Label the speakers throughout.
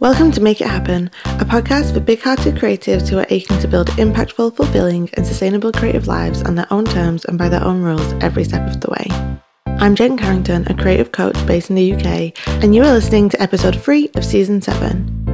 Speaker 1: Welcome to Make It Happen, a podcast for big hearted creatives who are aching to build impactful, fulfilling, and sustainable creative lives on their own terms and by their own rules every step of the way. I'm Jen Carrington, a creative coach based in the UK, and you are listening to episode 3 of season 7.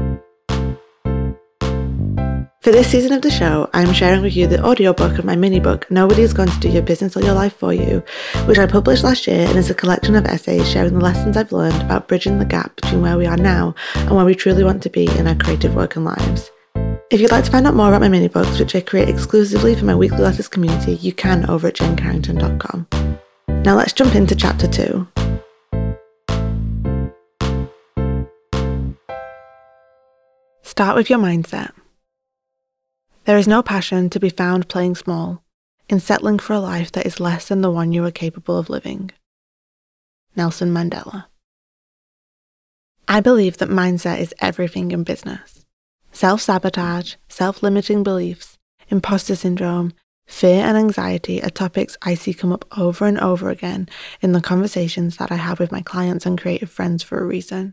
Speaker 1: For this season of the show, I'm sharing with you the audiobook of my mini book, Nobody's Going to Do Your Business or Your Life For You, which I published last year and is a collection of essays sharing the lessons I've learned about bridging the gap between where we are now and where we truly want to be in our creative work and lives. If you'd like to find out more about my mini books, which I create exclusively for my weekly letters community, you can over at jencarrington.com. Now let's jump into chapter 2. Start with your mindset. There is no passion to be found playing small, in settling for a life that is less than the one you are capable of living. Nelson Mandela. I believe that mindset is everything in business. Self sabotage, self limiting beliefs, imposter syndrome, fear, and anxiety are topics I see come up over and over again in the conversations that I have with my clients and creative friends for a reason.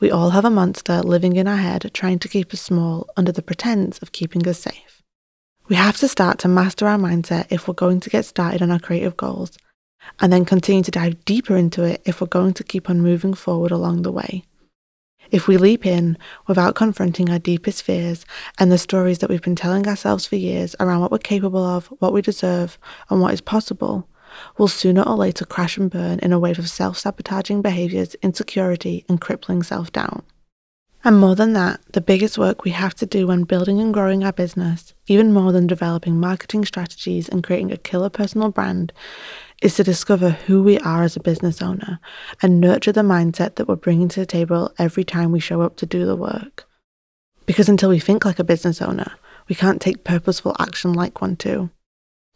Speaker 1: We all have a monster living in our head trying to keep us small under the pretense of keeping us safe. We have to start to master our mindset if we're going to get started on our creative goals, and then continue to dive deeper into it if we're going to keep on moving forward along the way. If we leap in without confronting our deepest fears and the stories that we've been telling ourselves for years around what we're capable of, what we deserve, and what is possible, will sooner or later crash and burn in a wave of self sabotaging behaviours, insecurity, and crippling self doubt. And more than that, the biggest work we have to do when building and growing our business, even more than developing marketing strategies and creating a killer personal brand, is to discover who we are as a business owner and nurture the mindset that we're bringing to the table every time we show up to do the work. Because until we think like a business owner, we can't take purposeful action like one too.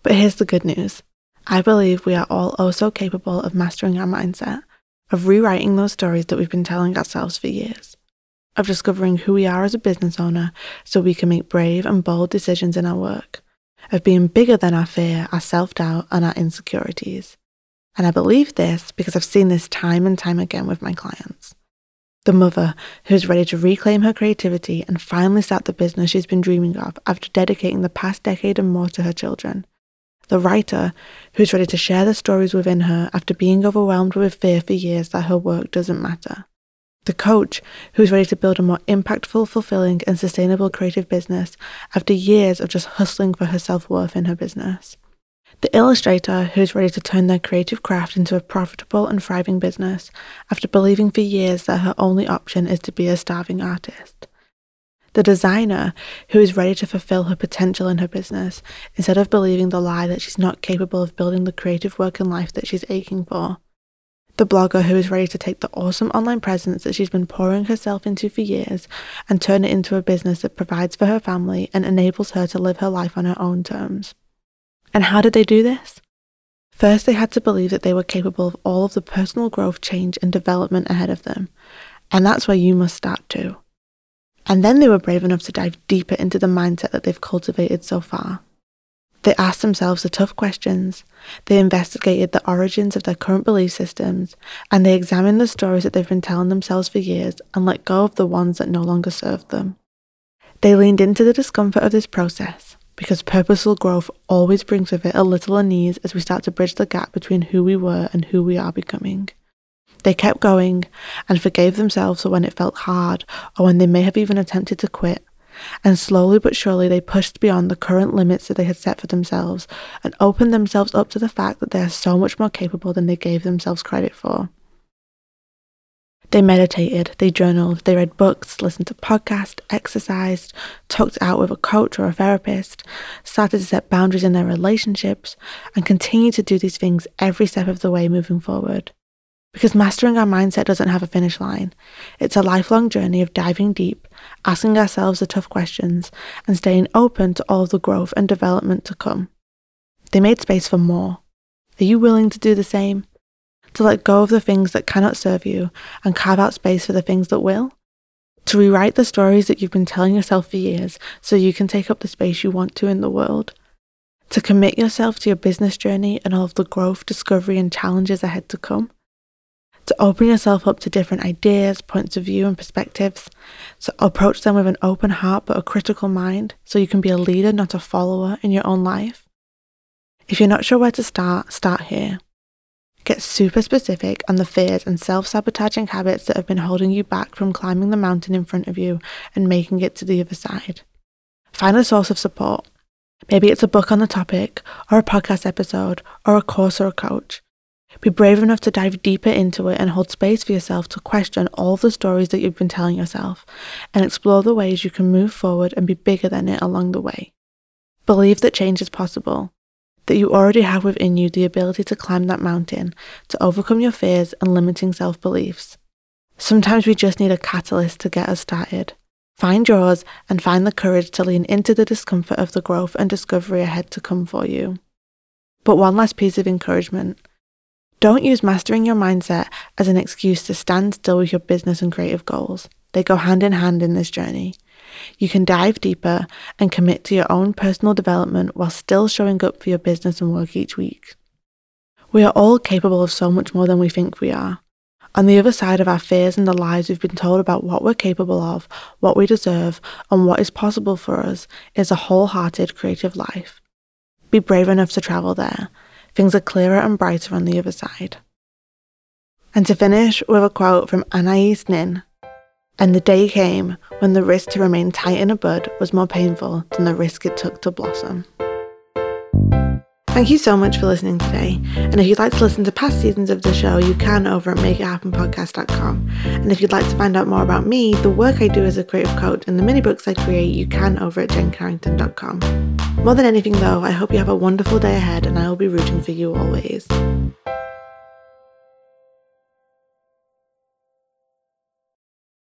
Speaker 1: But here's the good news I believe we are all also capable of mastering our mindset, of rewriting those stories that we've been telling ourselves for years, of discovering who we are as a business owner so we can make brave and bold decisions in our work, of being bigger than our fear, our self doubt, and our insecurities. And I believe this because I've seen this time and time again with my clients. The mother who is ready to reclaim her creativity and finally start the business she's been dreaming of after dedicating the past decade and more to her children the writer who's ready to share the stories within her after being overwhelmed with fear for years that her work doesn't matter. The coach who's ready to build a more impactful, fulfilling, and sustainable creative business after years of just hustling for her self worth in her business. The illustrator who's ready to turn their creative craft into a profitable and thriving business after believing for years that her only option is to be a starving artist the designer who is ready to fulfill her potential in her business instead of believing the lie that she's not capable of building the creative work and life that she's aching for. The blogger who is ready to take the awesome online presence that she's been pouring herself into for years and turn it into a business that provides for her family and enables her to live her life on her own terms. And how did they do this? First, they had to believe that they were capable of all of the personal growth, change, and development ahead of them. And that's where you must start too. And then they were brave enough to dive deeper into the mindset that they've cultivated so far. They asked themselves the tough questions, they investigated the origins of their current belief systems, and they examined the stories that they've been telling themselves for years and let go of the ones that no longer served them. They leaned into the discomfort of this process because purposeful growth always brings with it a little unease as we start to bridge the gap between who we were and who we are becoming. They kept going and forgave themselves when it felt hard or when they may have even attempted to quit. And slowly but surely they pushed beyond the current limits that they had set for themselves and opened themselves up to the fact that they are so much more capable than they gave themselves credit for. They meditated, they journaled, they read books, listened to podcasts, exercised, talked out with a coach or a therapist, started to set boundaries in their relationships, and continued to do these things every step of the way moving forward. Because mastering our mindset doesn't have a finish line. It's a lifelong journey of diving deep, asking ourselves the tough questions, and staying open to all the growth and development to come. They made space for more. Are you willing to do the same? To let go of the things that cannot serve you and carve out space for the things that will? To rewrite the stories that you've been telling yourself for years so you can take up the space you want to in the world? To commit yourself to your business journey and all of the growth, discovery, and challenges ahead to come? To open yourself up to different ideas, points of view, and perspectives, to approach them with an open heart but a critical mind so you can be a leader, not a follower in your own life. If you're not sure where to start, start here. Get super specific on the fears and self sabotaging habits that have been holding you back from climbing the mountain in front of you and making it to the other side. Find a source of support. Maybe it's a book on the topic, or a podcast episode, or a course or a coach. Be brave enough to dive deeper into it and hold space for yourself to question all the stories that you've been telling yourself and explore the ways you can move forward and be bigger than it along the way. Believe that change is possible that you already have within you the ability to climb that mountain, to overcome your fears and limiting self beliefs. Sometimes we just need a catalyst to get us started. Find yours and find the courage to lean into the discomfort of the growth and discovery ahead to come for you. But one last piece of encouragement don't use mastering your mindset as an excuse to stand still with your business and creative goals. They go hand in hand in this journey. You can dive deeper and commit to your own personal development while still showing up for your business and work each week. We are all capable of so much more than we think we are. On the other side of our fears and the lies we've been told about what we're capable of, what we deserve, and what is possible for us is a wholehearted creative life. Be brave enough to travel there. Things are clearer and brighter on the other side. And to finish with a quote from Anais Nin, and the day came when the risk to remain tight in a bud was more painful than the risk it took to blossom. Thank you so much for listening today. And if you'd like to listen to past seasons of the show, you can over at makeithappenpodcast.com. And if you'd like to find out more about me, the work I do as a creative coach, and the mini books I create, you can over at jencarrington.com. More than anything, though, I hope you have a wonderful day ahead, and I will be rooting for you always.